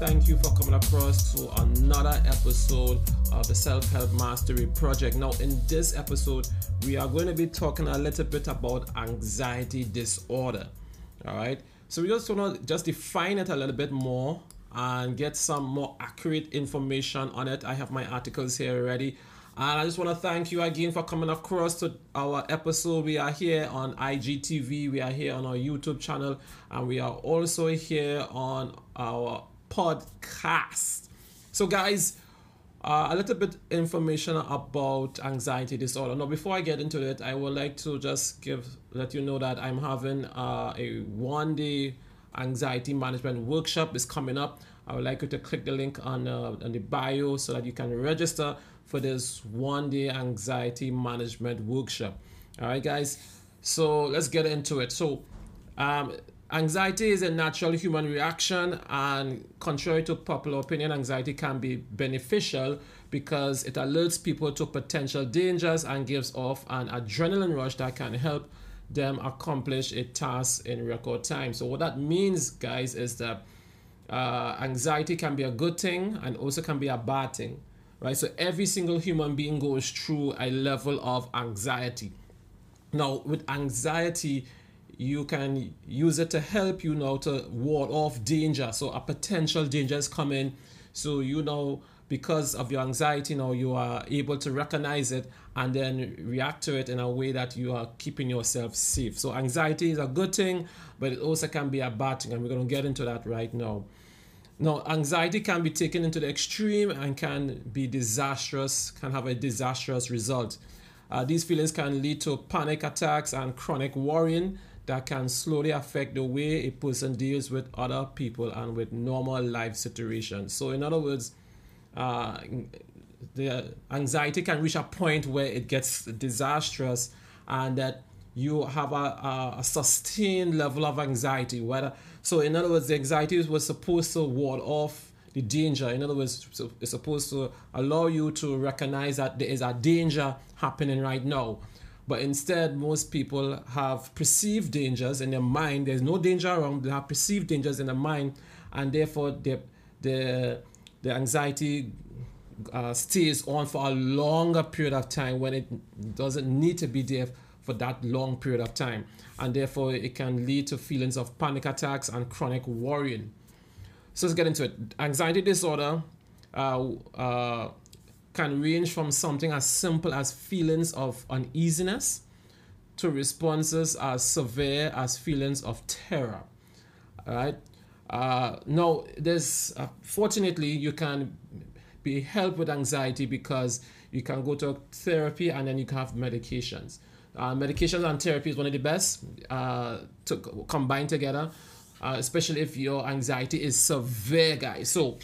thank you for coming across to another episode of the Self Help Mastery Project. Now, in this episode, we are going to be talking a little bit about anxiety disorder. All right, so we just want to just define it a little bit more and get some more accurate information on it. I have my articles here already. And I just want to thank you again for coming across to our episode. We are here on IGTV, we are here on our YouTube channel, and we are also here on our podcast. So, guys, uh, a little bit information about anxiety disorder. Now, before I get into it, I would like to just give let you know that I'm having uh, a one day anxiety management workshop is coming up. I would like you to click the link on, uh, on the bio so that you can register for this one day anxiety management workshop. All right, guys. So let's get into it. So, um, anxiety is a natural human reaction, and contrary to popular opinion, anxiety can be beneficial because it alerts people to potential dangers and gives off an adrenaline rush that can help them accomplish a task in record time. So, what that means, guys, is that uh, anxiety can be a good thing and also can be a bad thing right? So every single human being goes through a level of anxiety. Now, with anxiety, you can use it to help you now to ward off danger. So a potential danger is coming. So you know because of your anxiety now you are able to recognize it and then react to it in a way that you are keeping yourself safe. So anxiety is a good thing, but it also can be a bad thing, and we're going to get into that right now. Now, anxiety can be taken into the extreme and can be disastrous, can have a disastrous result. Uh, these feelings can lead to panic attacks and chronic worrying that can slowly affect the way a person deals with other people and with normal life situations. So, in other words, uh, the anxiety can reach a point where it gets disastrous and that you have a, a, a sustained level of anxiety, whether so, in other words, the anxiety was supposed to ward off the danger. In other words, it's supposed to allow you to recognize that there is a danger happening right now. But instead, most people have perceived dangers in their mind. There's no danger around. They have perceived dangers in their mind, and therefore, the the the anxiety uh, stays on for a longer period of time when it doesn't need to be there for that long period of time. And therefore, it can lead to feelings of panic attacks and chronic worrying. So let's get into it. Anxiety disorder uh, uh, can range from something as simple as feelings of uneasiness to responses as severe as feelings of terror. All right. Uh, now, there's uh, fortunately you can be helped with anxiety because you can go to therapy and then you can have medications. Uh, medications and therapy is one of the best uh, to combine together, uh, especially if your anxiety is severe, guys. So,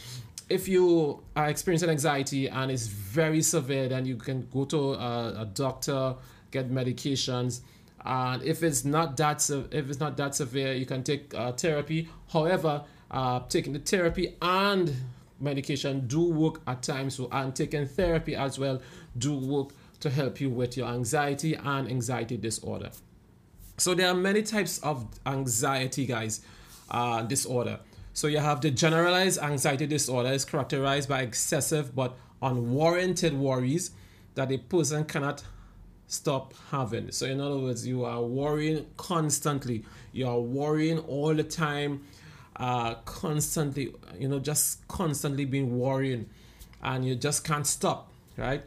if you are experiencing anxiety and it's very severe, then you can go to a, a doctor, get medications. And if it's not that if it's not that severe, you can take uh, therapy. However, uh, taking the therapy and medication do work at times. So, and taking therapy as well do work to help you with your anxiety and anxiety disorder. So there are many types of anxiety, guys, uh, disorder. So you have the generalized anxiety disorder is characterized by excessive but unwarranted worries that a person cannot stop having. So in other words, you are worrying constantly. You are worrying all the time, uh, constantly. You know, just constantly being worrying, and you just can't stop, right?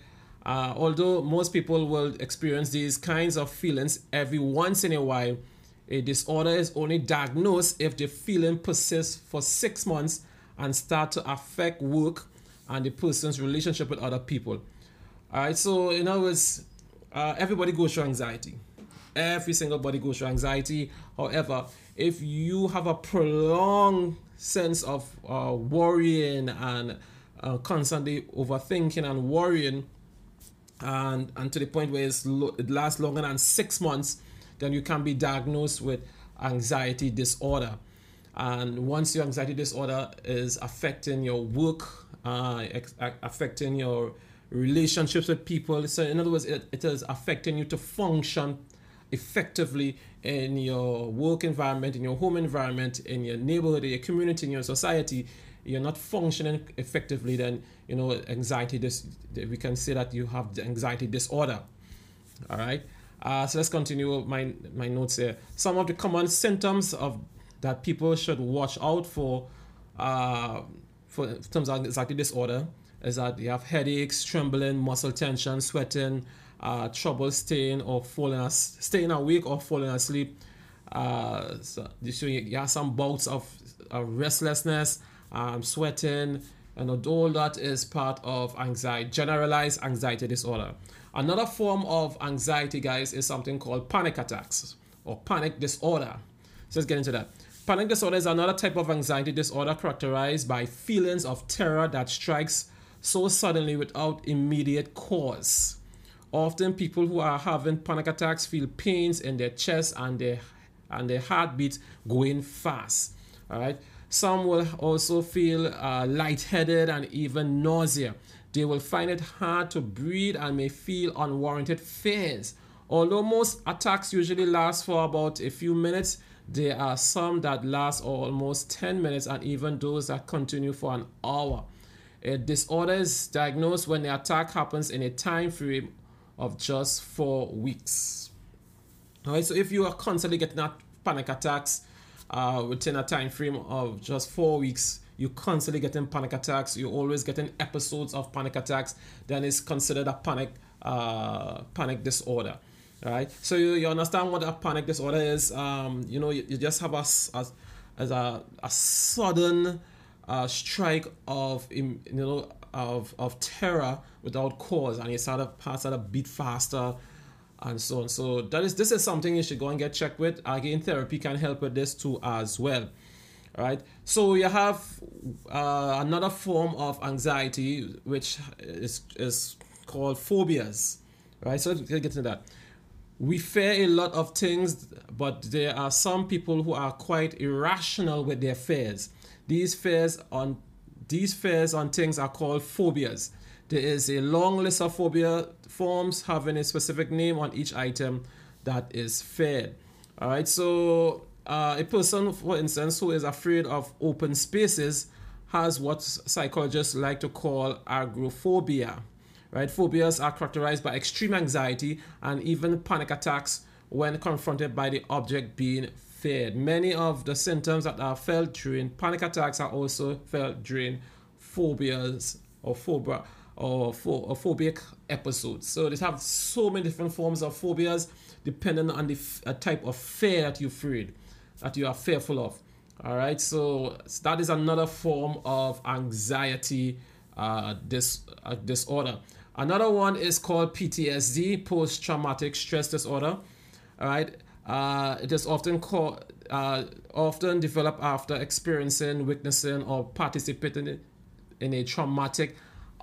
Uh, although most people will experience these kinds of feelings every once in a while, a disorder is only diagnosed if the feeling persists for six months and start to affect work and the person's relationship with other people. All right, so in other words, uh, everybody goes through anxiety. Every single body goes through anxiety. However, if you have a prolonged sense of uh, worrying and uh, constantly overthinking and worrying, and and to the point where lo- it lasts longer than six months, then you can be diagnosed with anxiety disorder. And once your anxiety disorder is affecting your work, uh, ex- affecting your relationships with people, so in other words, it, it is affecting you to function effectively in your work environment, in your home environment, in your neighborhood, in your community, in your society, you're not functioning effectively, then you know anxiety. This we can say that you have anxiety disorder. All right. Uh, so let's continue my my notes here. Some of the common symptoms of that people should watch out for, uh, for in terms of anxiety disorder, is that you have headaches, trembling, muscle tension, sweating, uh, trouble staying or falling, as, staying awake or falling asleep. Uh, so you have some bouts of, of restlessness, um, sweating, and all that is part of anxiety, generalized anxiety disorder. Another form of anxiety, guys, is something called panic attacks or panic disorder. So let's get into that. Panic disorder is another type of anxiety disorder characterized by feelings of terror that strikes so suddenly without immediate cause. Often people who are having panic attacks feel pains in their chest and their and their heartbeat going fast. All right. Some will also feel uh, lightheaded and even nausea. They will find it hard to breathe and may feel unwarranted fears. Although most attacks usually last for about a few minutes, there are some that last almost 10 minutes and even those that continue for an hour. A disorder is diagnosed when the attack happens in a time frame of just four weeks. All right, so if you are constantly getting panic attacks uh, within a time frame of just four weeks, you're constantly getting panic attacks, you're always getting episodes of panic attacks, then it's considered a panic uh, panic disorder. right? So you, you understand what a panic disorder is. Um, you know, you, you just have a, a, as a, a sudden uh, strike of you know of of terror without cause, and you start of heart start to beat faster, and so on. So that is this is something you should go and get checked with. Again, therapy can help with this too as well. Right. So you have uh, another form of anxiety, which is is called phobias. Right. So let's get into that. We fear a lot of things, but there are some people who are quite irrational with their fears. These fears on these fears on things are called phobias. There is a long list of phobia forms having a specific name on each item that is feared. All right, so uh, a person, for instance, who is afraid of open spaces has what psychologists like to call agoraphobia. Right, phobias are characterized by extreme anxiety and even panic attacks when confronted by the object being feared. Many of the symptoms that are felt during panic attacks are also felt during phobias or phobia or, pho- phobic episodes. So they have so many different forms of phobias depending on the type of fear that you're afraid, that you are fearful of. All right, so that is another form of anxiety uh, dis- uh, disorder. Another one is called PTSD, post traumatic stress disorder. All right, uh, it is often called, uh, often developed after experiencing, witnessing, or participating in a traumatic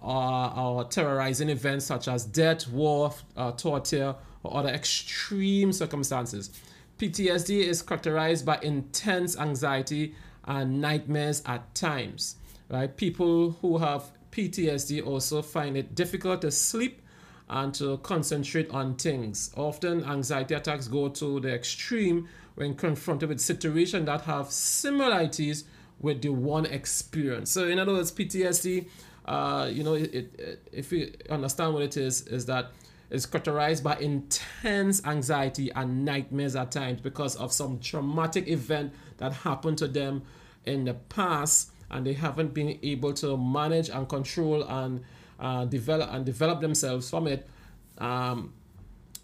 uh, or terrorizing events such as death, war, uh, torture, or other extreme circumstances. PTSD is characterized by intense anxiety and nightmares at times. Right? People who have PTSD also find it difficult to sleep and to concentrate on things. Often, anxiety attacks go to the extreme when confronted with situations that have similarities with the one experience. So, in other words, PTSD, uh, you know, it, it, if you understand what it is, is that it's characterized by intense anxiety and nightmares at times because of some traumatic event that happened to them in the past and they haven't been able to manage and control and uh, develop and develop themselves from it. Um,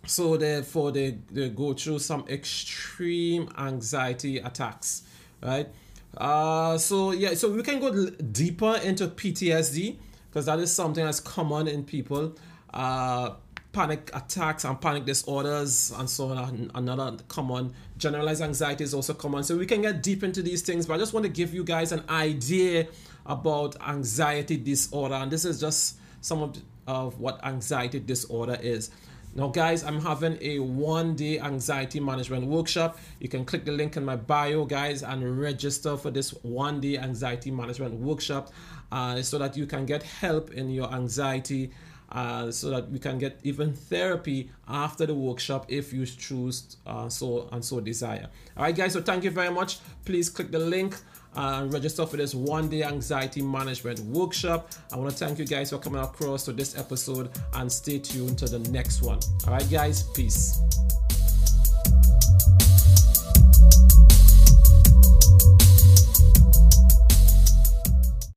so therefore, they, they go through some extreme anxiety attacks, right? Uh, so yeah, so we can go deeper into PTSD because that is something that's common in people. Uh, panic attacks and panic disorders and so on another common generalized anxiety is also common so we can get deep into these things but i just want to give you guys an idea about anxiety disorder and this is just some of, of what anxiety disorder is. Now, guys, I'm having a one day anxiety management workshop. You can click the link in my bio, guys, and register for this one day anxiety management workshop uh, so that you can get help in your anxiety uh, so that we can get even therapy after the workshop if you choose uh, so and so desire. All right, guys. So thank you very much. Please click the link and register for this one day anxiety management workshop. I want to thank you guys for coming across to this episode and stay tuned to the next one. All right, guys. Peace.